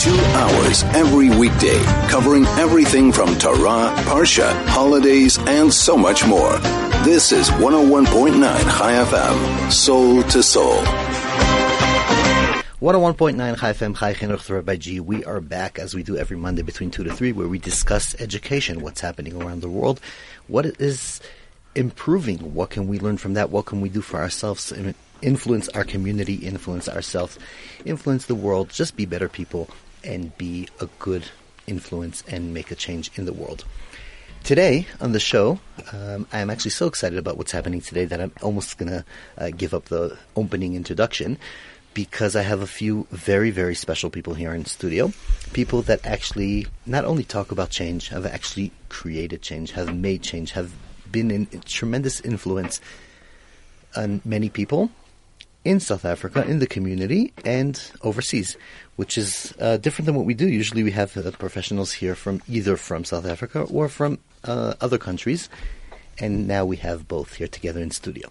Two hours every weekday, covering everything from Torah, Parsha, holidays, and so much more. This is 101.9 Chai FM, soul to soul. 101.9 Chai FM, Chai Chinuch by G. We are back as we do every Monday between 2 to 3 where we discuss education, what's happening around the world, what is improving, what can we learn from that, what can we do for ourselves, influence our community, influence ourselves, influence the world, just be better people and be a good influence and make a change in the world. Today on the show, um, I'm actually so excited about what's happening today that I'm almost going to uh, give up the opening introduction because I have a few very, very special people here in studio. People that actually not only talk about change, have actually created change, have made change, have been in tremendous influence on many people in South Africa, in the community, and overseas, which is uh, different than what we do. Usually we have uh, professionals here from either from South Africa or from uh, other countries, and now we have both here together in studio.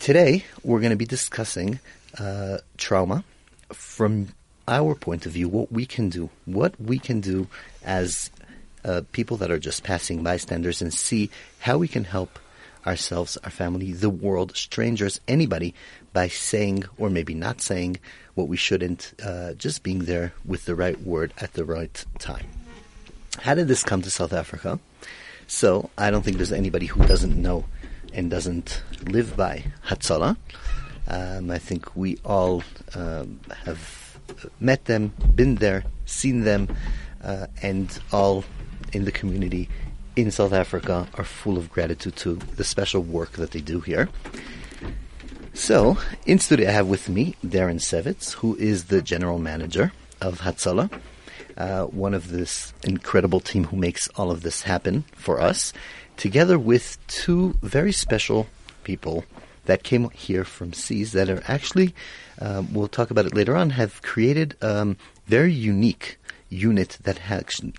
Today, we're going to be discussing uh, trauma from our point of view, what we can do, what we can do as uh, people that are just passing bystanders and see how we can help ourselves, our family, the world, strangers, anybody by saying or maybe not saying what we shouldn't, uh, just being there with the right word at the right time. How did this come to South Africa? So I don't think there's anybody who doesn't know and doesn't live by Hatzalah. Um, I think we all um, have met them, been there, seen them, uh, and all in the community in South Africa are full of gratitude to the special work that they do here. So, in studio, I have with me Darren Sevitz, who is the general manager of Hatzalah, uh, one of this incredible team who makes all of this happen for us, together with two very special people that came here from Seas that are actually, um, we'll talk about it later on, have created um, very unique unit that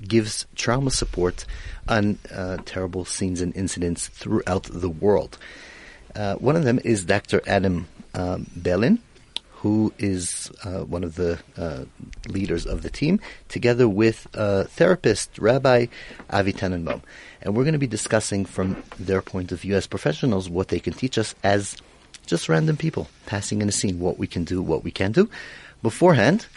gives trauma support on uh, terrible scenes and incidents throughout the world. Uh, one of them is Dr. Adam um, Ballin, who is uh, one of the uh, leaders of the team, together with therapist Rabbi Avi Tannenbaum. And we're going to be discussing from their point of view as professionals what they can teach us as just random people passing in a scene, what we can do, what we can do. Beforehand,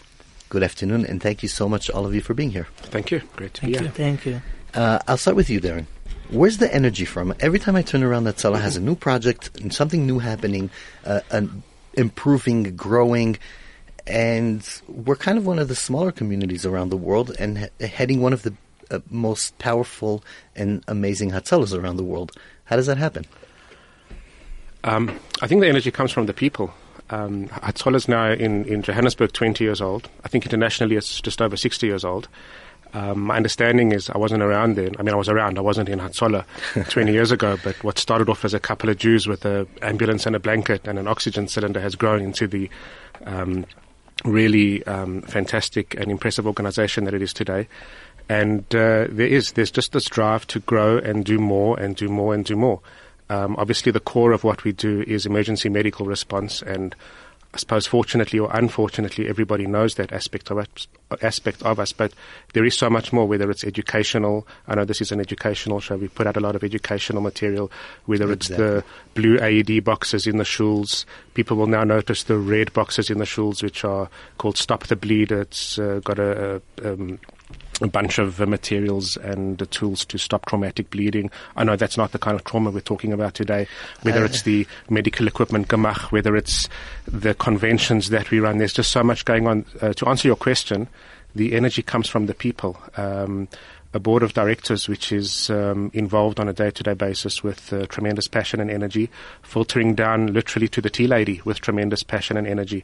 good afternoon, and thank you so much, all of you, for being here. Thank you. Great to thank be you. here. Thank you. Uh, I'll start with you, Darren. Where's the energy from? Every time I turn around, that has a new project and something new happening, uh, and improving, growing, and we're kind of one of the smaller communities around the world and he- heading one of the uh, most powerful and amazing Hatzalas around the world. How does that happen? Um, I think the energy comes from the people. Um, is now in, in Johannesburg 20 years old. I think internationally it's just over 60 years old. Um, my understanding is I wasn't around then. I mean, I was around. I wasn't in Hatzalah 20 years ago. But what started off as a couple of Jews with an ambulance and a blanket and an oxygen cylinder has grown into the um, really um, fantastic and impressive organization that it is today. And uh, there is there's just this drive to grow and do more and do more and do more. Um, obviously, the core of what we do is emergency medical response, and I suppose, fortunately or unfortunately, everybody knows that aspect of us, aspect of us. But there is so much more. Whether it's educational, I know this is an educational show. We put out a lot of educational material. Whether Exactly. it's the blue AED boxes in the shuls, people will now notice the red boxes in the shuls, which are called "Stop the Bleed." It's uh, got a, a um, a bunch of uh, materials and the tools to stop traumatic bleeding. I know that's not the kind of trauma we're talking about today. Whether Uh, it's the medical equipment gemach, whether it's the conventions that we run, there's just so much going on. Uh, to answer your question, the energy comes from the people. Um, a board of directors which is um, involved on a day-to-day basis with uh, tremendous passion and energy, filtering down literally to the tea lady with tremendous passion and energy.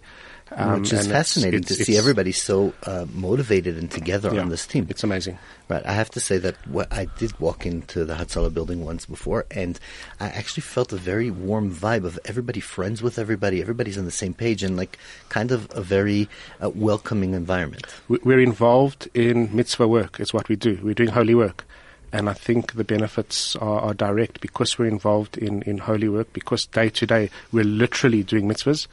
Um, Which is and it's- fascinating it's- to see everybody so uh, motivated and together yeah, on this team. It's amazing. Right. I have to say that what I did walk into the Hatzalah building once before, and I actually felt a very warm vibe of everybody friends with everybody. Everybody's on the same page, and like kind of a very uh, welcoming environment. We- We're involved in mitzvah work. It's what we do. We're doing holy work. And I think the benefits are, are direct because we're involved in, in holy work, because day to day we're literally doing mitzvahs.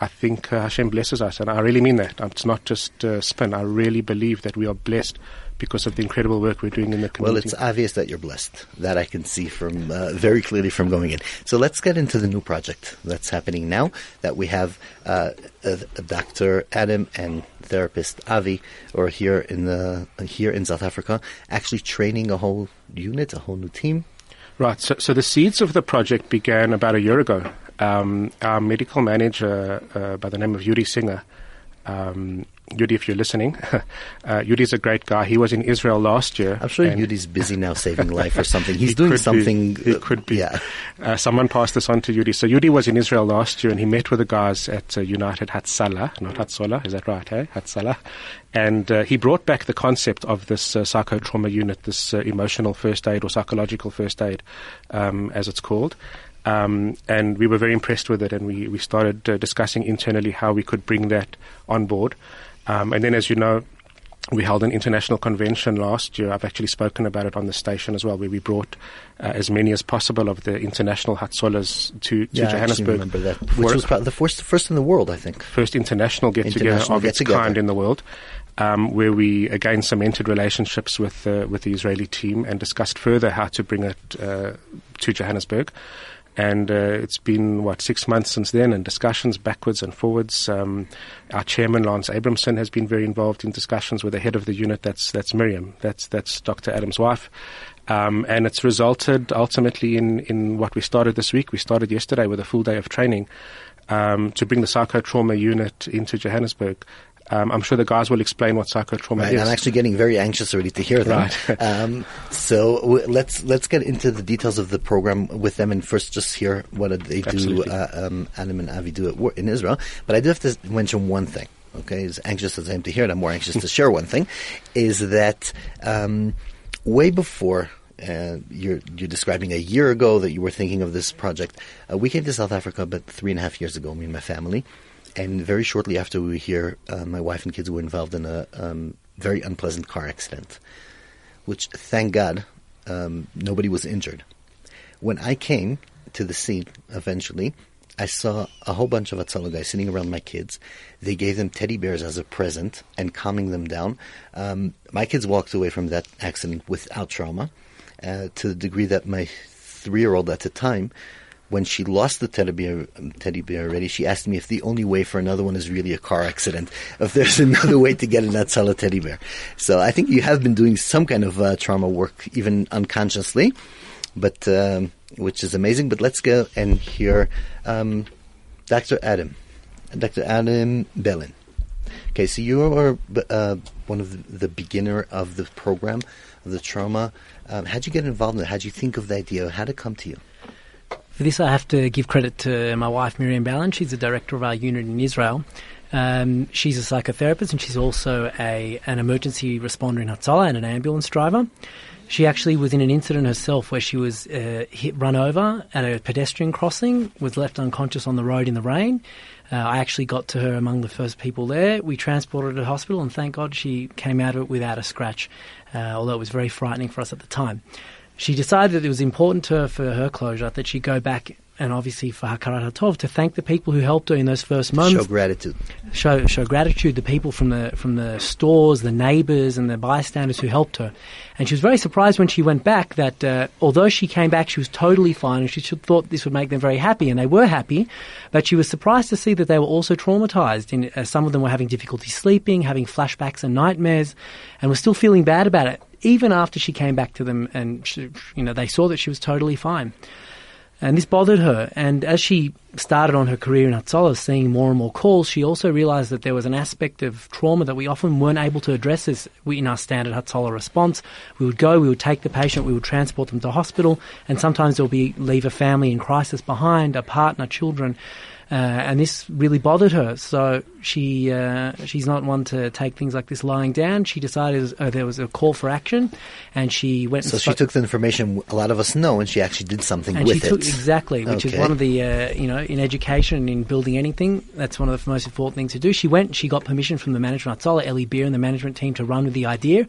I think uh, Hashem blesses us, and I really mean that. It's not just uh, spin. I really believe that we are blessed because of the incredible work we're doing in the community. Well, it's obvious that you're blessed. That I can see from uh, very clearly from going in. So let's get into the new project that's happening now. That we have uh, Dr. Adam and therapist Avi, or here in the here in South Africa, actually training a whole unit, a whole new team. Right. So, so the seeds of the project began about a year ago. Um, our medical manager, uh, by the name of Yudi Singer, um, Yudi, if you're listening, uh, Yudi's a great guy. He was in Israel last year. I'm sure Yudi's busy now saving life or something. He's he doing something. Be, he uh, could be. Yeah. Uh, someone passed this on to Yudi. So Yudi was in Israel last year and he met with the guys at uh, United Hatzalah, not Hatzola, is that right, hey? Hatzalah. And uh, he brought back the concept of this uh, psychotrauma unit, this emotional first aid or psychological first aid, um, as it's called. Um, and we were very impressed with it, and we, we started uh, discussing internally how we could bring that on board. Um, and then, as you know, we held an international convention last year. I've actually spoken about it on the station as well, where we brought uh, as many as possible of the international Hatzolas to, to yeah, Johannesburg. I remember that, which was probably the first, first in the world, I think. First international get-together of its kind in the world. Um, where we again cemented relationships with uh, with the Israeli team and discussed further how to bring it uh, to Johannesburg and uh, it's been what six months since then, and discussions backwards and forwards. Um, our chairman Lance Abramson has been very involved in discussions with the head of the unit. That's that's Miriam. That's that's Dr. Adam's wife. Um, and it's resulted ultimately in, in what we started this week. We started yesterday with a full day of training um, to bring the psychotrauma unit into Johannesburg. Um, I'm sure the guys will explain what psychotrauma right, is. I'm actually getting very anxious already to hear that. Right. um, so w- let's let's get into the details of the program with them, and first just hear what they do. Uh, um, Adam and Avi do it in Israel. But I do have to mention one thing. Okay, as anxious as I am to hear it, I'm more anxious to share one thing. Is that um, way before uh, you're, you're describing a year ago that you were thinking of this project. Uh, we came to South Africa about three and a half years ago, me and my family. And very shortly after we were here, uh, my wife and kids were involved in a um, very unpleasant car accident, which, thank God, um, nobody was injured. When I came to the scene eventually, I saw a whole bunch of Hatzalah guys sitting around my kids. They gave them teddy bears as a present and calming them down. Um, my kids walked away from that accident without trauma, uh, to the degree that my three-year-old at the time when she lost the teddy bear, teddy bear already, she asked me if the only way for another one is really a car accident, if there's another way to get an Hatzalah teddy bear. So I think you have been doing some kind of uh, trauma work, even unconsciously, but um, which is amazing. But let's go and hear um, Dr. Adam, Dr. Adam Ballin. Okay, so you are uh, one of the beginner of the program, of the trauma. Um, how'd you get involved in it? How'd you think of the idea? How'd it come to you? For this, I have to give credit to my wife, Miriam Ballin. She's the director of our unit in Israel. Um, she's a psychotherapist and she's also a an emergency responder in Hatzalah and an ambulance driver. She actually was in an incident herself where she was uh, hit, run over at a pedestrian crossing, was left unconscious on the road in the rain. Uh, I actually got to her among the first people there. We transported her to hospital, and thank God she came out of it without a scratch, uh, although it was very frightening for us at the time she decided it was important to her for her closure that she go back and obviously for Hakarat Hatov to thank the people who helped her in those first moments. Show gratitude. Show show gratitude. The people from the from the stores, the neighbours, and the bystanders who helped her. And she was very surprised when she went back that uh, although she came back, she was totally fine, and she thought this would make them very happy, and they were happy. But she was surprised to see that they were also traumatized. In, uh, some of them were having difficulty sleeping, having flashbacks and nightmares, and were still feeling bad about it even after she came back to them and she, you know they saw that she was totally fine. And this bothered her. And as she started on her career in Hatzalah, seeing more and more calls, she also realized that there was an aspect of trauma that we often weren't able to address as in our standard Hatzalah response. We would go, we would take the patient, we would transport them to hospital, and sometimes there'll be leave a family in crisis behind, a partner, children. Uh, and this really bothered her. So she uh, she's not one to take things like this lying down. She decided uh, there was a call for action, and she went. So she took the information a lot of us know, and she actually did something and with she took, it. Exactly, which okay. is one of the uh, you know in education in building anything. That's one of the most important things to do. She went. She got permission from the management Hatzalah, Eli Beer, and the management team to run with the idea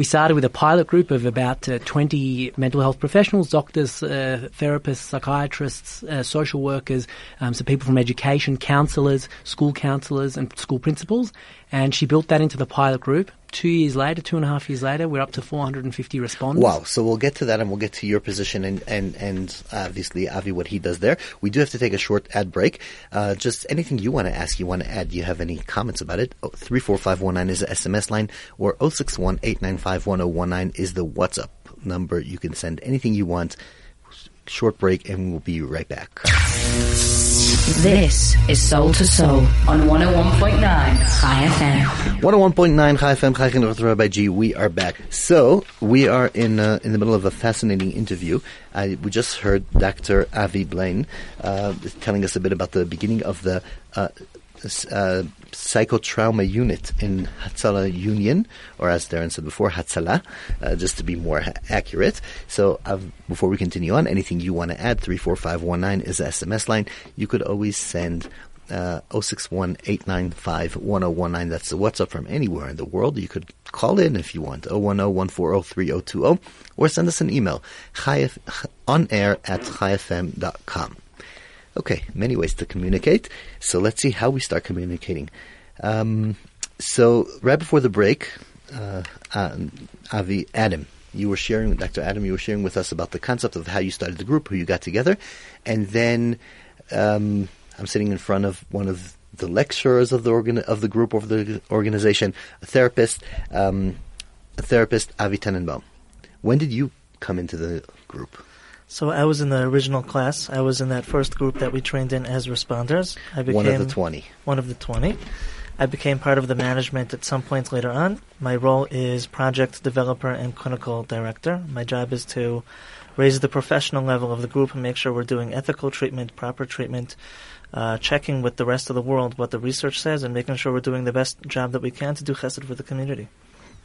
We started with a pilot group of about uh, 20 mental health professionals, doctors, uh, therapists, psychiatrists, uh, social workers, um, so people from education, counsellors, school counsellors, and school principals. And she built that into the pilot group. Two years later, two and a half years later, we're up to 450 respondents. Wow. So we'll get to that and we'll get to your position and, and, and obviously Avi, what he does there. We do have to take a short ad break. Uh, just anything you want to ask, you want to add, you have any comments about it? Oh, 34519 is the SMS line or 061 is the WhatsApp number. You can send anything you want. Short break and we'll be right back. This is Soul to Soul on 101.9 Chai FM. 101.9 Chai FM, Chai Chinuch Rabbi G. We are back. So, we are in uh, in the middle of a fascinating interview. Uh, we just heard Dr. Avi Blaine uh, telling us a bit about the beginning of the uh, uh, psychotrauma unit in Hatzalah Union, or as Darren said before, Hatzalah, uh, just to be more accurate. So before we continue on, anything you want to add, 34519 is the SMS line. You could always send uh, 061 That's the WhatsApp from anywhere in the world. You could call in if you want, 010-140-3020, or send us an email, on air at chaifm.com. Okay, many ways to communicate. So let's see how we start communicating. Um, so right before the break, uh, uh, Avi Adam, you were sharing, Dr. Adam, you were sharing with us about the concept of how you started the group, who you got together, and then um, I'm sitting in front of one of the lecturers of the organ- of the group of the organization, a therapist, um, a therapist, Avi Tenenbaum. When did you come into the group? So I was in the original class. I was in that first group that we trained in as responders. I became one of the 20. One of the 20. I became part of the management at some points later on. My role is project developer and clinical director. My job is to raise the professional level of the group and make sure we're doing ethical treatment, proper treatment, uh, checking with the rest of the world what the research says, and making sure we're doing the best job that we can to do chesed for the community.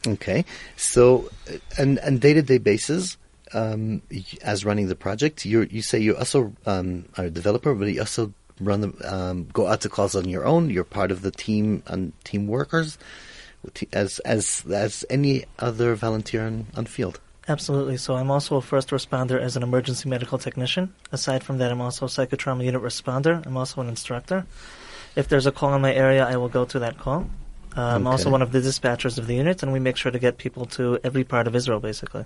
Okay, so and and day to day basis, um, as running the project, you you say you also um, are a developer, but you also run the um, go out to calls on your own. You're part of the team and team workers, as as as any other volunteer on, on field. Absolutely. So I'm also a first responder as an emergency medical technician. Aside from that, I'm also a psychotrauma unit responder. I'm also an instructor. If there's a call in my area, I will go to that call. Uh, I'm also one of the dispatchers of the unit, and we make sure to get people to every part of Israel, basically.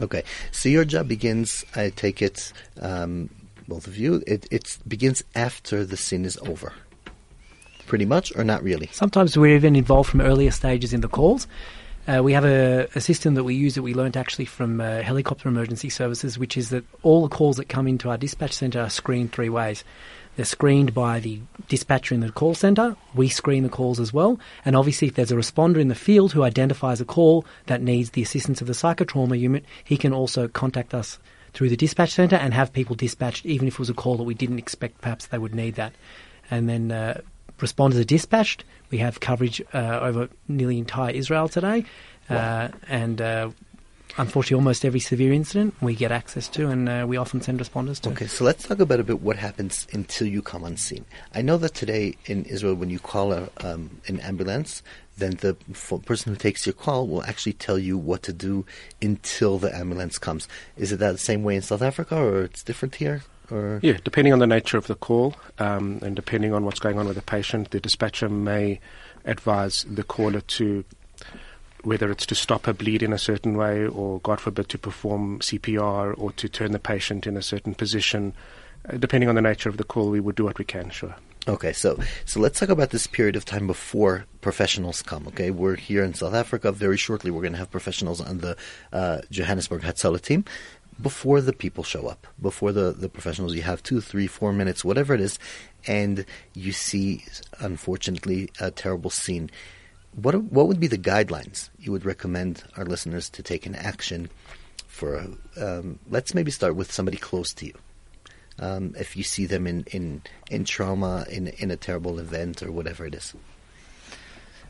Okay, so your job begins, I take it, um, both of you, it, it begins after the scene is over. Pretty much, or not really? Sometimes we're even involved from earlier stages in the calls. Uh, we have a, a, system that we use that we learnt actually from uh, helicopter emergency services, which is that all the calls that come into our dispatch centre are screened three ways. They're screened by the dispatcher in the call centre. We screen the calls as well. And obviously, if there's a responder in the field who identifies a call that needs the assistance of the psychotrauma unit, he can also contact us through the dispatch centre and have people dispatched, even if it was a call that we didn't expect perhaps they would need that. And then uh, responders are dispatched. We have coverage uh, over nearly entire Israel today. Wow. Uh, and uh, unfortunately, almost every severe incident we get access to, and uh, we often send responders to. Okay, so let's talk about a bit what happens until you come on scene. I know that today in Israel, when you call a, um, an ambulance, then the f- person who takes your call will actually tell you what to do until the ambulance comes. Is it that the same way in South Africa, or it's different here? Or? Yeah, depending on the nature of the call um, and depending on what's going on with the patient, the dispatcher may advise the caller to whether it's to stop a bleed in a certain way or, God forbid, to perform CPR or to turn the patient in a certain position. Uh, depending on the nature of the call, we would do what we can, sure. Okay, so so let's talk about this period of time before professionals come. Okay, we're here in South Africa. Very shortly, we're going to have professionals on the uh, Johannesburg Hatzalah team. Before the people show up, before the, the professionals, you have two, three, four minutes, whatever it is, and you see, unfortunately, a terrible scene what what would be the guidelines you would recommend our listeners to take in action for? Um, let's maybe start with somebody close to you. Um, if you see them in, in, in trauma, in in a terrible event, or whatever it is.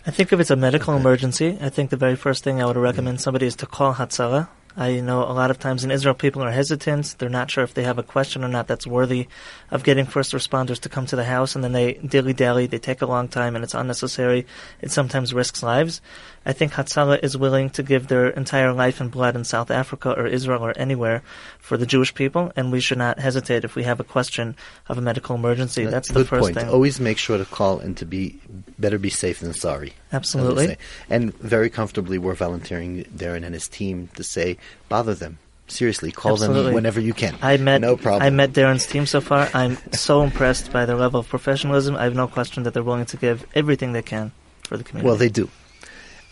I think if it's a medical okay. emergency, I think the very first thing I would recommend somebody is to call Hatzalah. I know a lot of times in Israel people are hesitant. They're not sure if they have a question or not that's worthy of getting first responders to come to the house, and then they dilly dally. They take a long time, and it's unnecessary. It sometimes risks lives. I think Hatzalah is willing to give their entire life and blood in South Africa or Israel or anywhere for the Jewish people, and we should not hesitate if we have a question of a medical emergency. That's the Good first point. thing. Always make sure to call and to be better be safe than sorry. Absolutely. I would say. And very comfortably, we're volunteering Darren and his team to say, bother them. Seriously, call Absolutely. them whenever you can. I met no problem. I met Darren's team so far. I'm so impressed by their level of professionalism. I have no question that they're willing to give everything they can for the community. Well, they do.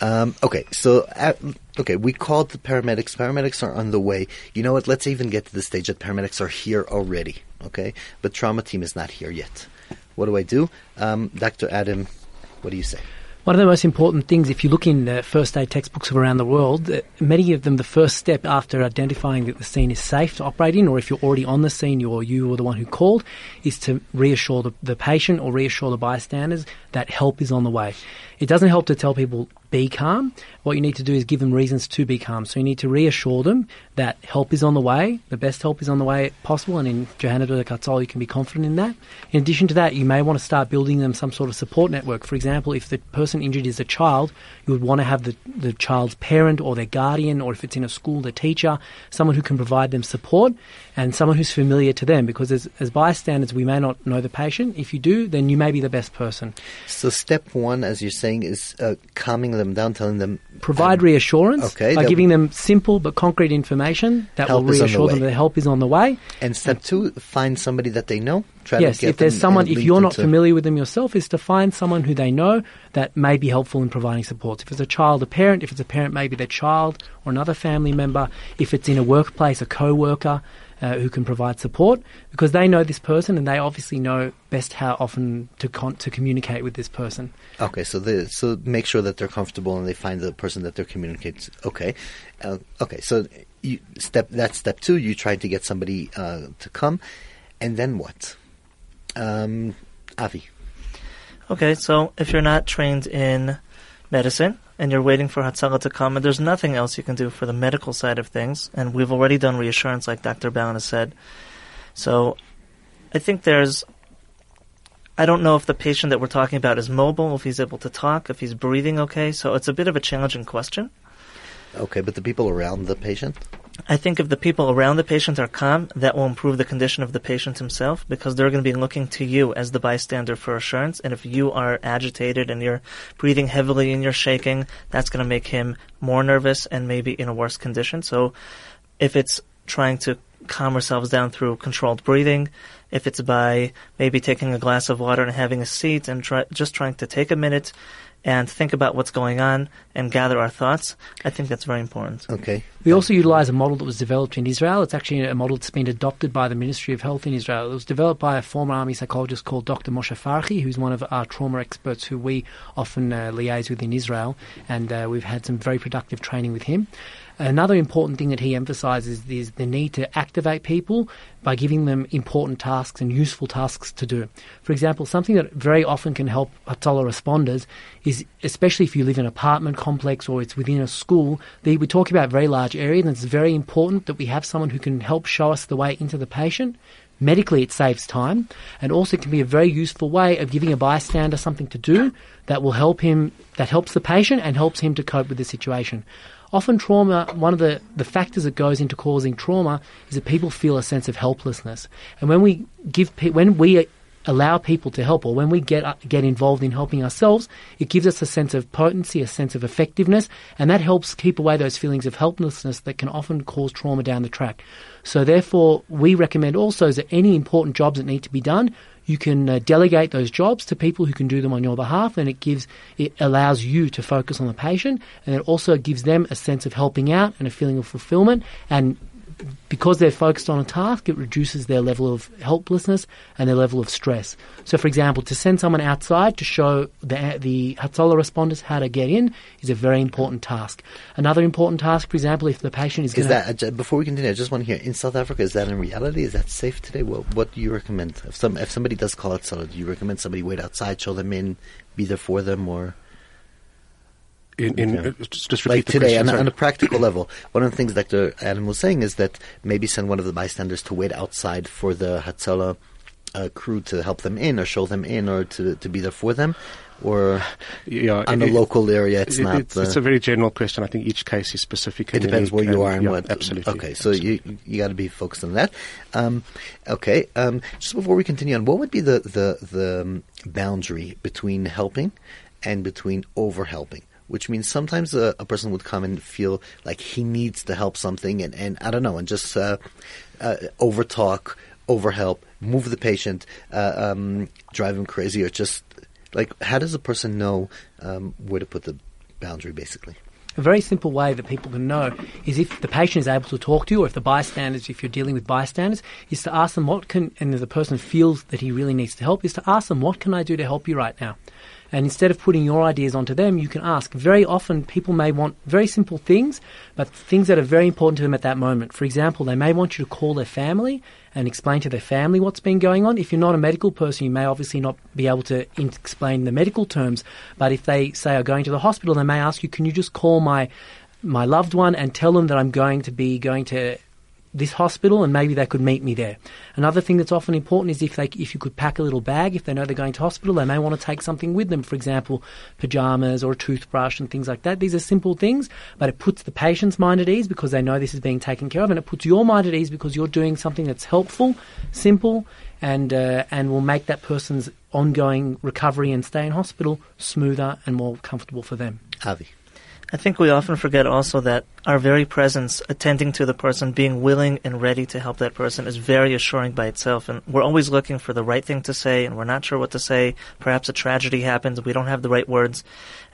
Um, okay, so uh, okay, we called the paramedics. Paramedics are on the way. You know what? Let's even get to the stage that paramedics are here already. Okay, but trauma team is not here yet. What do I do, um, Doctor Adam? What do you say? One of the most important things, if you look in uh, first aid textbooks around the world, uh, many of them, the first step after identifying that the scene is safe to operate in, or if you're already on the scene, or you were the one who called, is to reassure the, the patient or reassure the bystanders that help is on the way. It doesn't help to tell people be calm. What you need to do is give them reasons to be calm. So you need to reassure them that help is on the way, the best help is on the way possible, and in Johannesburg Katzal you can be confident in that. In addition to that, you may want to start building them some sort of support network. For example, if the person injured is a child, you would want to have the, the child's parent or their guardian, or if it's in a school, the teacher, someone who can provide them support and someone who's familiar to them because as, as bystanders we may not know the patient. If you do, then you may be the best person. So step one, as you're saying, is uh, calming them down, telling them Provide um, reassurance okay, by giving them simple but concrete information that will on the reassure them that help is on the way. And step two, find somebody that they know. Try yes, to get if there's them someone, if you're not familiar with them yourself, is to find someone who they know that may be helpful in providing support. If it's a child, a parent. If it's a parent, maybe their child or another family member. If it's in a workplace, a co-worker uh, who can provide support because they know this person and they obviously know best how often to con- to communicate with this person. Okay, so the so make sure that they're comfortable and they find the person that they're communicating. Okay, uh, okay. So you step that's step two. You try to get somebody uh, to come, and then what? Um, Avi. Okay, so if you're not trained in medicine and you're waiting for Hatzalah to come, and there's nothing else you can do for the medical side of things, and we've already done reassurance, like Dr. Ballin has said. So I think there's. I don't know if the patient that we're talking about is mobile, if he's able to talk, if he's breathing okay. So it's a bit of a challenging question. Okay, but the people around the patient. I think if the people around the patient are calm, that will improve the condition of the patient himself because they're going to be looking to you as the bystander for assurance. And if you are agitated and you're breathing heavily and you're shaking, that's going to make him more nervous and maybe in a worse condition. So if it's trying to calm ourselves down through controlled breathing, if it's by maybe taking a glass of water and having a seat and try, just trying to take a minute and think about what's going on and gather our thoughts, I think that's very important. Okay. We also utilize a model that was developed in Israel. It's actually a model that's been adopted by the Ministry of Health in Israel. It was developed by a former army psychologist called Dr. Moshe Farchi, who's one of our trauma experts who we often uh, liaise with in Israel, and uh, we've had some very productive training with him. Another important thing that he emphasizes is the need to activate people by giving them important tasks and useful tasks to do. For example, something that very often can help Hatzalah responders is, especially if you live in an apartment complex or it's within a school, the, we talk about very large areas and it's very important that we have someone who can help show us the way into the patient. Medically, it saves time and also can be a very useful way of giving a bystander something to do that will help him, that helps the patient and helps him to cope with the situation. Often, trauma, one of the, the factors that goes into causing trauma is that people feel a sense of helplessness. And when we give, when we allow people to help, or when we get uh, get involved in helping ourselves, it gives us a sense of potency, a sense of effectiveness, and that helps keep away those feelings of helplessness that can often cause trauma down the track. So, therefore, we recommend also that any important jobs that need to be done, you can uh, delegate those jobs to people who can do them on your behalf, and it gives it allows you to focus on the patient, and it also gives them a sense of helping out and a feeling of fulfillment and because they're focused on a task, it reduces their level of helplessness and their level of stress. So, for example, to send someone outside to show the, the responders how to get in is a very important task. Another important task, for example, if the patient is, Is going that uh, before we continue? I just want to hear in South Africa. Is that in reality? Is that safe today? Well, what do you recommend? If some if somebody does call solid, do you recommend somebody wait outside, show them in, be there for them, or In, in uh, just like today, on, on a practical level, one of the things Dr. Adam was saying is that maybe send one of the bystanders to wait outside for the Hatzalah uh, crew to help them in, or show them in, or to to be there for them, or yeah, on the local area, it's it- not. It's, uh, it's a very general question. I think each case is specific. it depends where you are and yeah, what. Absolutely. Okay, so absolutely. you you got to be focused on that. Um, okay, um, just before we continue on, what would be the the the um, boundary between helping and between over helping? Which means sometimes a, a person would come and feel like he needs to help something, and, and I don't know, and just uh, uh, over talk, over help, move the patient, uh, um, drive him crazy, or just like how does a person know um, where to put the boundary, basically? A very simple way that people can know is if the patient is able to talk to you, or if the bystanders, if you're dealing with bystanders, is to ask them what can, and if the person feels that he really needs to help, is to ask them what can I do to help you right now. And instead of putting your ideas onto them, you can ask. Very often, people may want very simple things, but things that are very important to them at that moment. For example, they may want you to call their family and explain to their family what's been going on. If you're not a medical person, you may obviously not be able to in- explain the medical terms. But if they say are going to the hospital, they may ask you, "Can you just call my my loved one and tell them that I'm going to be going to this hospital and maybe they could meet me there. Another thing that's often important is if they if you could pack a little bag if they know they're going to hospital they may want to take something with them for example pajamas or a toothbrush and things like that these are simple things but it puts the patient's mind at ease because they know this is being taken care of and it puts your mind at ease because you're doing something that's helpful simple and uh, and will make that person's ongoing recovery and stay in hospital smoother and more comfortable for them. Avi. I think we often forget also that our very presence, attending to the person, being willing and ready to help that person is very assuring by itself. And we're always looking for the right thing to say, and we're not sure what to say. Perhaps a tragedy happens, we don't have the right words.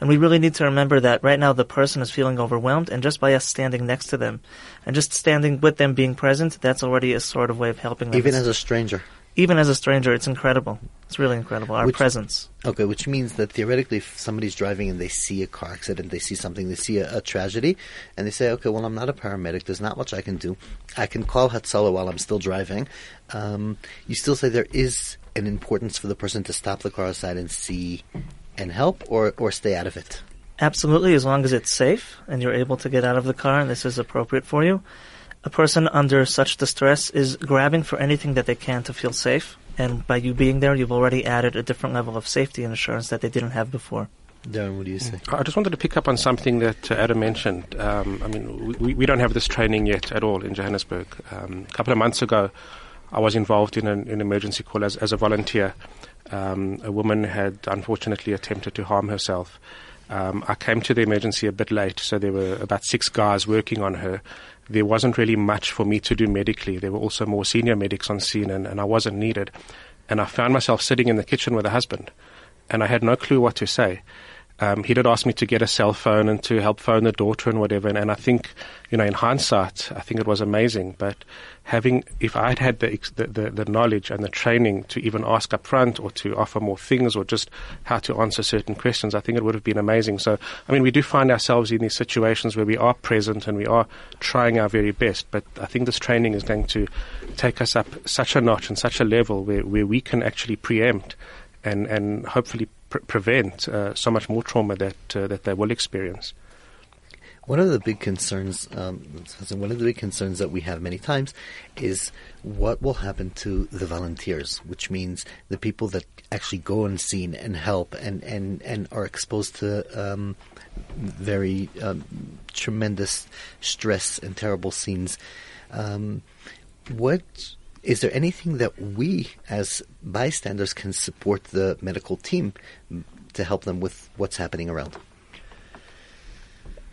And we really need to remember that right now the person is feeling overwhelmed, and just by us standing next to them and just standing with them being present, that's already a sort of way of helping them. Even as a stranger. Even as a stranger, it's incredible. It's really incredible. Our Which- presence. Okay, which means that theoretically, if somebody's driving and they see a car accident, they see something, they see a, a tragedy, and they say, okay, well, I'm not a paramedic, there's not much I can do. I can call Hatzalah while I'm still driving. Um, you still say there is an importance for the person to stop the car aside and see and help, or, or stay out of it. Absolutely, as long as it's safe and you're able to get out of the car and this is appropriate for you. A person under such distress is grabbing for anything that they can to feel safe, and by you being there, you've already added a different level of safety and assurance that they didn't have before. Darren, what do you say? I just wanted to pick up on something that uh, Adam mentioned. Um, I mean, we, we don't have this training yet at all in Johannesburg. Um, a couple of months ago, I was involved in an, an emergency call as, as a volunteer. Um, a woman had unfortunately attempted to harm herself. Um, I came to the emergency a bit late, so there were about six guys working on her. There wasn't really much for me to do medically. There were also more senior medics on scene, and, and I wasn't needed. And I found myself sitting in the kitchen with a husband, and I had no clue what to say um, he did ask me to get a cell phone and to help phone the daughter and whatever. And, and I think, you know, in hindsight, I think it was amazing. But having, if I'd had the, the, the, knowledge and the training to even ask up front or to offer more things or just how to answer certain questions, I think it would have been amazing. So, I mean, we do find ourselves in these situations where we are present and we are trying our very best. But I think this training is going to take us up such a notch and such a level where, where we can actually preempt and, and hopefully pre- prevent uh, so much more trauma that uh, that they will experience. One of the big concerns, um, one of the big concerns that we have many times is what will happen to the volunteers, which means the people that actually go on scene and help and, and, and are exposed to um, very um, tremendous stress and terrible scenes. Um, what is there anything that we as bystanders can support the medical team to help them with what's happening around?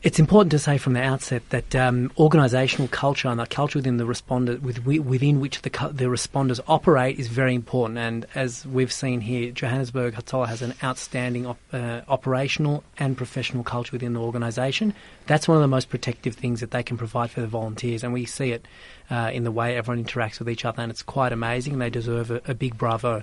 It's important to say from the outset that um, organisational culture and the culture within the responder, with, within which the, the responders operate, is very important. And as we've seen here, Johannesburg Hatzalah has an outstanding op- uh, operational and professional culture within the organisation. That's one of the most protective things that they can provide for the volunteers, and we see it uh, in the way everyone interacts with each other, and it's quite amazing. And they deserve a, a big bravo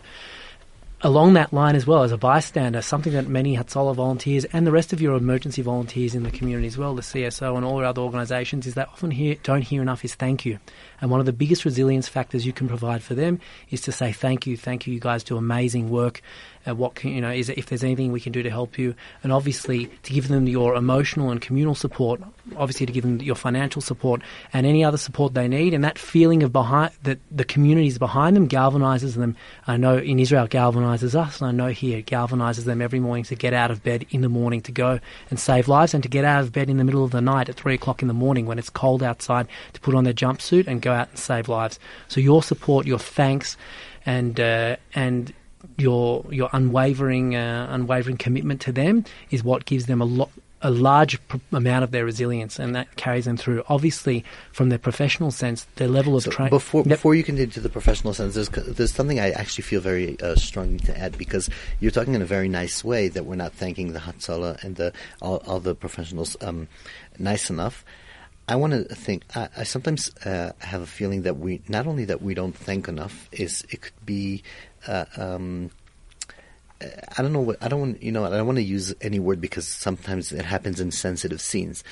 along that line as well as a bystander, something that many Hatzalah volunteers and the rest of your emergency volunteers in the community as well, the CSO and all other organisations, is they often hear, don't hear enough is thank you. And one of the biggest resilience factors you can provide for them is to say thank you, thank you, you guys do amazing work. Uh, what can, you know is if there's anything we can do to help you, and obviously to give them your emotional and communal support, obviously to give them your financial support and any other support they need, and that feeling of behind that the community is behind them galvanizes them. I know in Israel galvanizes us, and I know here galvanizes them every morning to get out of bed in the morning to go and save lives, and to get out of bed in the middle of the night at three o'clock in the morning when it's cold outside to put on their jumpsuit and go out and save lives. So your support, your thanks, and uh, and your your unwavering uh, unwavering commitment to them is what gives them a lot a large pr- amount of their resilience, and that carries them through. Obviously, from their professional sense, their level of So training. before before you continue to the professional sense, there's there's something I actually feel very uh, strongly to add because you're talking in a very nice way that we're not thanking the Hatzalah and the all, all the professionals um, nice enough. I want to think. I, I sometimes uh, have a feeling that we not only that we don't thank enough is it could be. Uh, um, I don't know what I don't want. You know, I don't want to use any word because sometimes it happens in sensitive scenes.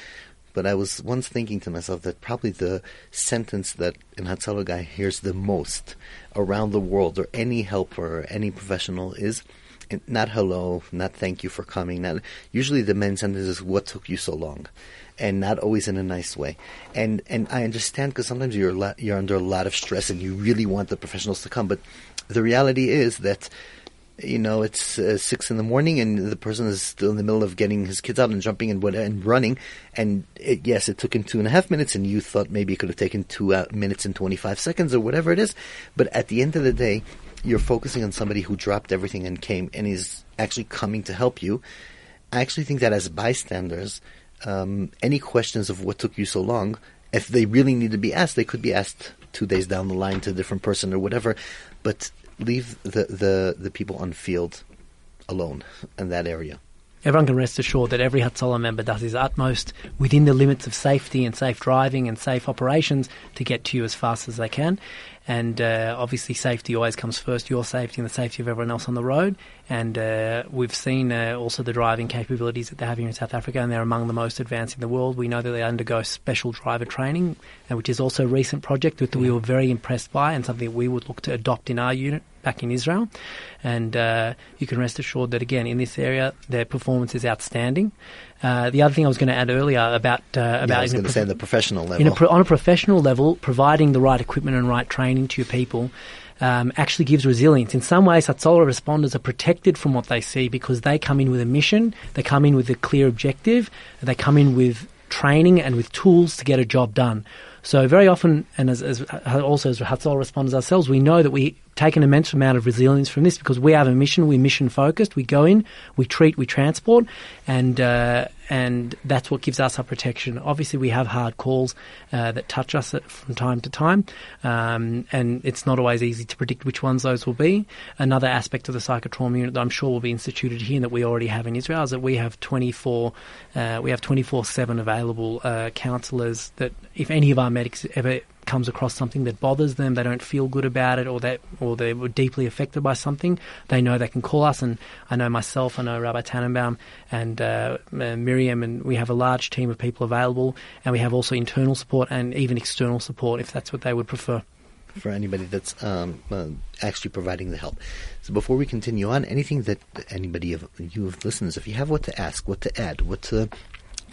But I was once thinking to myself that probably the sentence that an Hatzalah guy hears the most around the world, or any helper, or any professional, is not hello, not thank you for coming. Not usually the main sentence is what took you so long, and not always in a nice way. And and I understand because sometimes you're lot, you're under a lot of stress and you really want the professionals to come, but the reality is that you know, it's uh, six in the morning, and the person is still in the middle of getting his kids out and jumping and what and running. And it, yes, it took him two and a half minutes, and you thought maybe it could have taken two uh, minutes and twenty five seconds or whatever it is. But at the end of the day, you're focusing on somebody who dropped everything and came and is actually coming to help you. I actually think that as bystanders, um, any questions of what took you so long, if they really need to be asked, they could be asked two days down the line to a different person or whatever. But leave the, the, the people on field alone in that area. Everyone can rest assured that every Hatzalah member does his utmost within the limits of safety and safe driving and safe operations to get to you as fast as they can. And uh, obviously, safety always comes first your safety and the safety of everyone else on the road. And uh, we've seen uh, also the driving capabilities that they have here in South Africa, and they're among the most advanced in the world. We know that they undergo special driver training, uh, which is also a recent project that we were very impressed by and something that we would look to adopt in our unit back in Israel. And uh, you can rest assured that, again, in this area, their performance is outstanding. Uh, the other thing I was going to add earlier about uh, about Yeah, I was going to prof- say on the professional level. in a pro- on a professional level, providing the right equipment and right training to your people um, actually gives resilience. In some ways, Hatzalah responders are protected from what they see because they come in with a mission, they come in with a clear objective, they come in with training and with tools to get a job done. So very often, and as, as also as Hatzalah responders ourselves, we know that we take an immense amount of resilience from this because we have a mission. We're mission focused. We go in, we treat, we transport, and uh, and that's what gives us our protection. Obviously, we have hard calls uh, that touch us from time to time, um, and it's not always easy to predict which ones those will be. Another aspect of the psychotrauma unit that I'm sure will be instituted here and that we already have in Israel is that we have 24 uh, we have 24/7 available uh, counsellors that if any of our medics ever comes across something that bothers them, they don't feel good about it, or that or they were deeply affected by something, they know they can call us. And I know myself, I know Rabbi Tannenbaum and uh, uh, Miriam, and we have a large team of people available, and we have also internal support and even external support if that's what they would prefer. for anybody that's um, uh, actually providing the help. So before we continue on, anything that anybody of you listeners, if you have what to ask, what to add, what to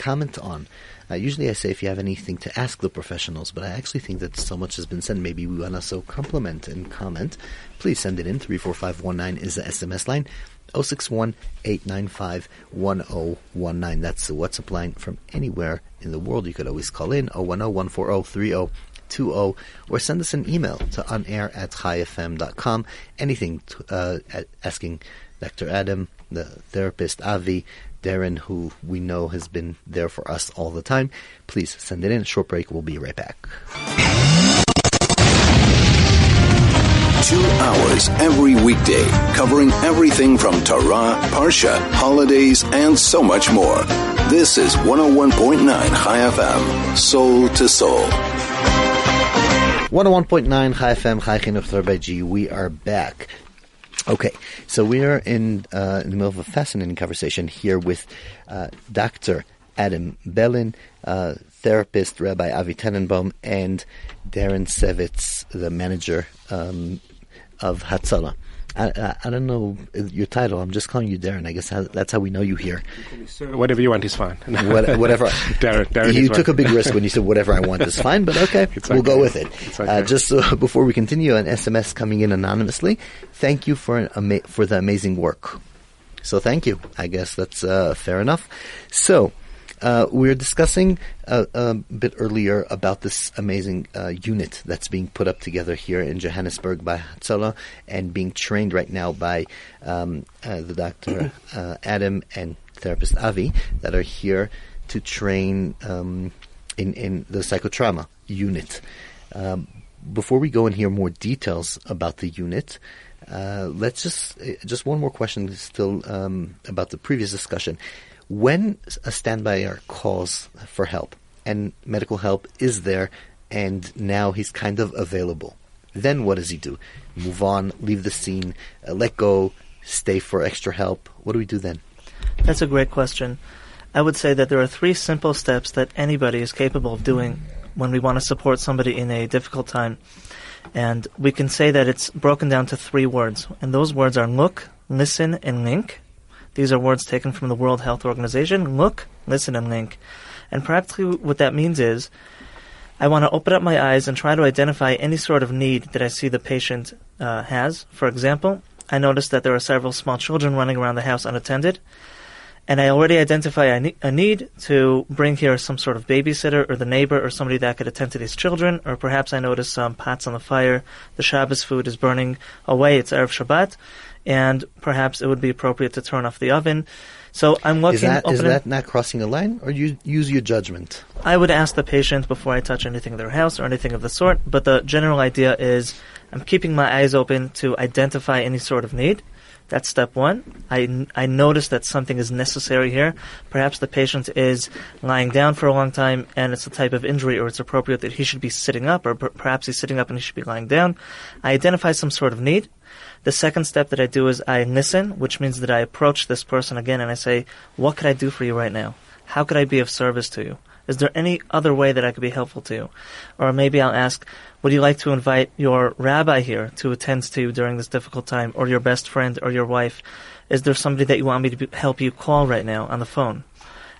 comment on, uh, usually I say if you have anything to ask the professionals, but I actually think that so much has been said. Maybe we want to so compliment and comment. Please send it in. Three four five one nine is the SMS line. 061 895 1019. That's the WhatsApp line from anywhere in the world. You could always call in 010 140 3020 or send us an email to onair at chaifm.com. Anything to, uh, asking Dr. Adam, the therapist, Avi, Darren, who we know has been there for us all the time. Please send it in. Short break. We'll be right back. Two hours every weekday, covering everything from Torah, Parsha, holidays, and so much more. This is 101.9 Chai FM, soul to soul. 101.9 Chai FM, Chai Chinuch G. We are back. Okay, so we are in, uh, in the middle of a fascinating conversation here with uh, Dr. Adam Ballin, uh, therapist Rabbi Avi Tenenbaum, and Darren Sevitz, the manager um, of Hatzalah. I, I, I don't know your title. I'm just calling you Darren. I guess how, that's how we know you here. Whatever you want is fine. What, whatever. Darren, Darren you is took fine. a big risk when you said whatever I want is fine, but okay, It's we'll go with it. Uh, just uh, before we continue, an SMS coming in anonymously. Thank you for an ama- for the amazing work. So thank you. I guess that's uh, fair enough. So. Uh, we were discussing uh, a bit earlier about this amazing uh, unit that's being put up together here in Johannesburg by Hatzalah and being trained right now by um, uh, the doctor uh, Adam and therapist Avi that are here to train um, in, in the psychotrauma unit. Um, before we go and hear more details about the unit, uh, let's just just one more question still um, about the previous discussion. When a standbyer calls for help and medical help is there, and now he's kind of available, then what does he do? Move on, leave the scene, uh, let go, stay for extra help. What do we do then? That's a great question. I would say that there are three simple steps that anybody is capable of doing when we want to support somebody in a difficult time. And we can say that it's broken down to three words. And those words are look, listen, and link. These are words taken from the World Health Organization. Look, listen, and link. And practically what that means is I want to open up my eyes and try to identify any sort of need that I see the patient uh, has. For example, I notice that there are several small children running around the house unattended and I already identify a, a need to bring here some sort of babysitter or the neighbor or somebody that could attend to these children, or perhaps I notice some pots on the fire, the Shabbos food is burning away, it's Erev Shabbat, and perhaps it would be appropriate to turn off the oven. So I'm looking. Is that is that not crossing a line, or you use your judgment? I would ask the patient before I touch anything in their house or anything of the sort, but the general idea is I'm keeping my eyes open to identify any sort of need. That's step one. I, I notice that something is necessary here. Perhaps the patient is lying down for a long time and it's a type of injury or it's appropriate that he should be sitting up or per- perhaps he's sitting up and he should be lying down. I identify some sort of need. The second step that I do is I listen, which means that I approach this person again and I say, what could I do for you right now? How could I be of service to you? Is there any other way that I could be helpful to you? Or maybe I'll ask, would you like to invite your rabbi here to attend to you during this difficult time, or your best friend, or your wife? Is there somebody that you want me to be, help you call right now on the phone?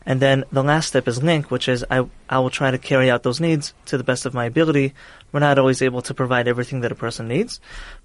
And then the last step is link, which is I, I will try to carry out those needs to the best of my ability. We're not always able to provide everything that a person needs,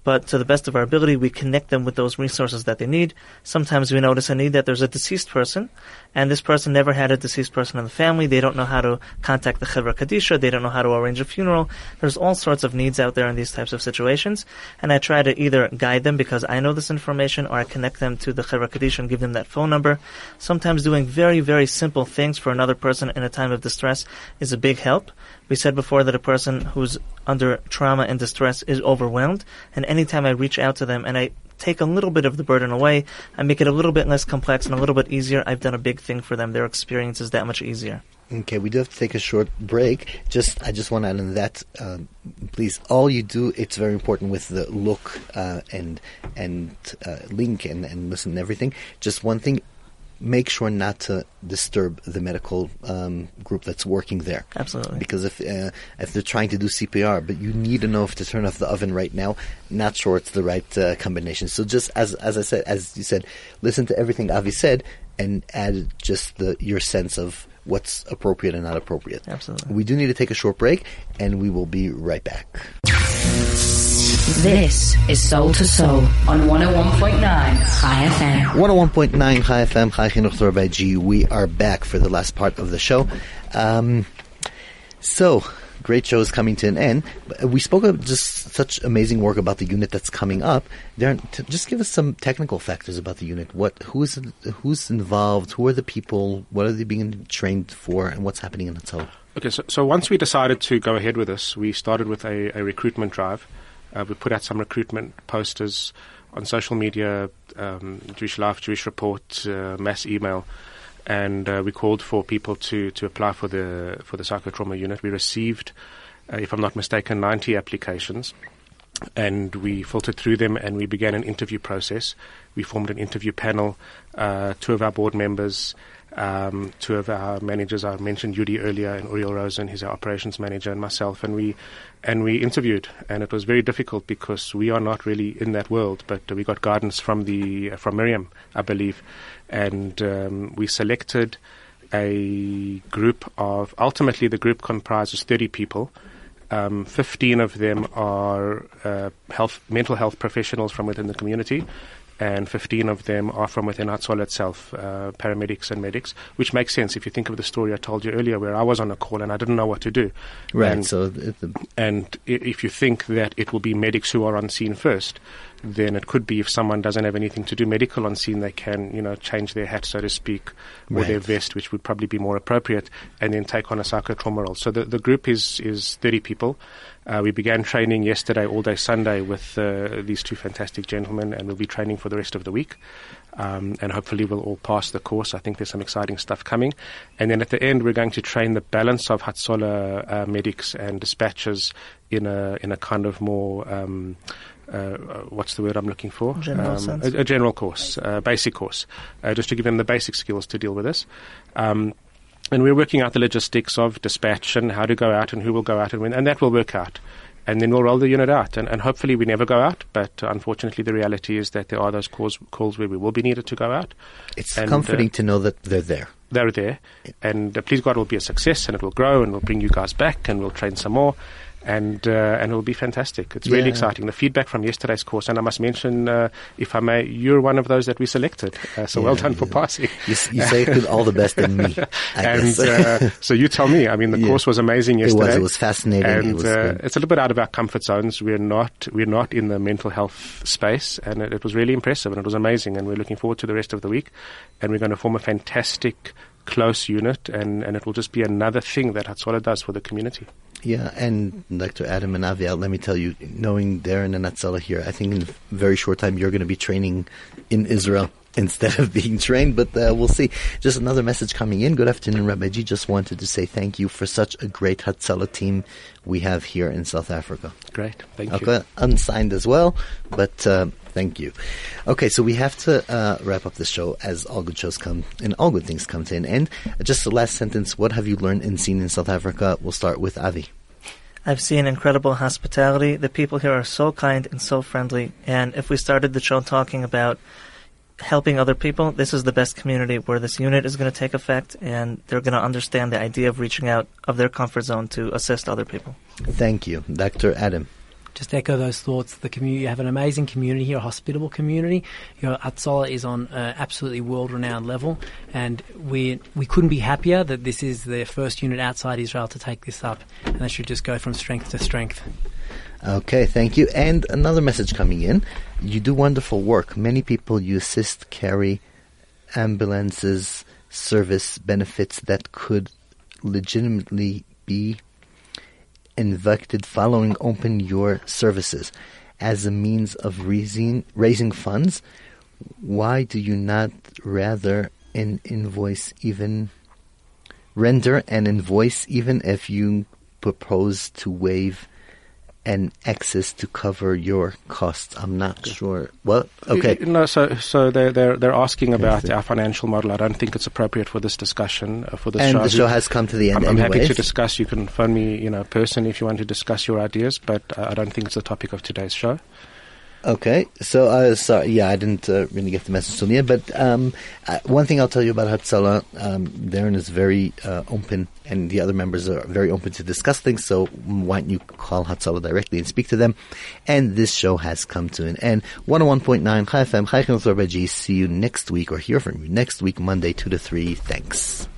but to the best of our ability, we connect them with those resources that they need. Sometimes we notice a need that there's a deceased person, and this person never had a deceased person in the family. They don't know how to contact the Chevra Kadisha. They don't know how to arrange a funeral. There's all sorts of needs out there in these types of situations, and I try to either guide them because I know this information, or I connect them to the Chevra Kadisha and give them that phone number. Sometimes doing very, very simple things for another person in a time of distress is a big help. We said before that a person who's under trauma and distress is overwhelmed, and anytime I reach out to them and I take a little bit of the burden away, I make it a little bit less complex and a little bit easier, I've done a big thing for them. Their experience is that much easier. Okay, we do have to take a short break. Just, I just want to add on that, um, please. All you do, it's very important with the look uh, and and uh, link and and listen and everything. Just one thing: make sure not to disturb the medical um, group that's working there. Absolutely. Because if uh, if they're trying to do CPR, but you need to know if to turn off the oven right now, not sure it's the right uh, combination. So just as as I said, as you said, listen to everything Avi said and add just the your sense of what's appropriate and not appropriate. Absolutely. We do need to take a short break, and we will be right back. This is Soul to Soul on 101.9 Chai FM. 101.9 Chai FM, Chai Chinuch Rabbi G. We are back for the last part of the show. Um, so, great show is coming to an end. We spoke of just such amazing work about the unit that's coming up. Darren, t- just give us some technical factors about the unit. What, who's who's involved? Who are the people? What are they being trained for? And what's happening in Hatzal? Okay, so, so once we decided to go ahead with this, we started with a, a recruitment drive. Uh, we put out some recruitment posters on social media, um, Jewish Life, Jewish Report, uh, mass email, and uh, we called for people to, to apply for the for the psychotrauma unit. We received, uh, if I'm not mistaken, 90 applications, and we filtered through them and we began an interview process. We formed an interview panel. Uh, two of our board members Um, two of our managers, I mentioned Yudi earlier, and Uriel Rosen, he's our operations manager, and myself, and we and we interviewed, and it was very difficult because we are not really in that world, but we got guidance from the from Miriam, I believe, and um, we selected a group of. Ultimately, the group comprises thirty people. Um, 15 of them are uh, health, mental health professionals from within the community, and 15 of them are from within Hatzolah itself, uh, paramedics and medics, which makes sense if you think of the story I told you earlier where I was on a call and I didn't know what to do. Right. And, so, and if you think that it will be medics who are on scene first, then it could be if someone doesn't have anything to do medical on scene, they can, you know, change their hat, so to speak, or Right. their vest, which would probably be more appropriate, and then take on a psychotrauma role. So the, the group is, is 30 people. Uh, we began training yesterday, all day Sunday, with uh, these two fantastic gentlemen, and we'll be training for the rest of the week. Um, and hopefully we'll all pass the course. I think there's some exciting stuff coming. And then at the end, we're going to train the balance of Hatzolah uh, medics and dispatchers in a in a kind of more um, uh, what's the word I'm looking for? General um, sense. A, a general course, a basic course, uh, just to give them the basic skills to deal with this. Um, and we're working out the logistics of dispatch and how to go out and who will go out and when, and that will work out. And then we'll roll the unit out, and, and hopefully we never go out. But uh, unfortunately, the reality is that there are those calls, calls where we will be needed to go out. it's And, uh, comforting to know that they're there. They're there, and uh, please God, it will be a success, and it will grow, and we'll bring you guys back, and we'll train some more, and uh, and it will be fantastic. It's really exciting. The feedback from yesterday's course, and I must mention, uh, if I may, you're one of those that we selected. Uh, so well Yeah, done for passing. You, you say all the best in me. And uh, so you tell me. I mean, the Yeah. course was amazing It was. yesterday. It was fascinating. It And was uh, it's a little bit out of our comfort zones. We're not we're not in the mental health space, and it, it was really impressive and it was amazing. And we're looking forward to the rest of the week. And we're going to form a fantastic close unit, and, and it will just be another thing that Hatzolah does for the community. Yeah, and Dr. Adam and Avial, let me tell you, knowing Darren and Atzala here, I think in a very short time you're going to be training in Israel instead of being trained, but uh, we'll see. Just another message coming in. Good afternoon, Rabbi G. Just wanted to say thank you for such a great Hatzalah team we have here in South Africa. Great, thank you. Okay, unsigned as well, but uh, thank you. Okay, so we have to uh, wrap up the show as all good shows come and all good things come to an end. Just the last sentence. What have you learned and seen in South Africa? We'll start with Avi. I've seen incredible hospitality. The people here are so kind and so friendly. And if we started the show talking about helping other people, this is the best community where this unit is going to take effect and they're going to understand the idea of reaching out of their comfort zone to assist other people. Thank you, Dr. Adam. Just echo those thoughts. The community, you have an amazing community here, a hospitable community. Your Atzola is on an absolutely world-renowned level, and we we couldn't be happier that this is the first unit outside Israel to take this up, and that should just go from strength to strength. Okay, thank you. And another message coming in. You do wonderful work. Many people you assist carry ambulances, service benefits that could legitimately be invected following open your services as a means of raising, raising funds. Why do you not rather an invoice even render an invoice even if you propose to waive an excess to cover your costs. I'm not sure. Well, okay. No, so so they're they're they're asking about our financial model. I don't think it's appropriate for this discussion uh, for this And show. the show has come to the end I'm, I'm happy to discuss. You can phone me, you know, person if you want to discuss your ideas. But uh, I don't think it's the topic of today's show. Okay, so uh, sorry, yeah, I didn't uh, really get the message till the end. But um, uh, one thing I'll tell you about Hatzalah, um, Darren is very uh, open, and the other members are very open to discuss things. So why don't you call Hatzalah directly and speak to them? And this show has come to an end. 101.9 Chai FM, Chai Chinuch Rabbi G. See you next week, or hear from you next week, Monday, 2 to 3. Thanks.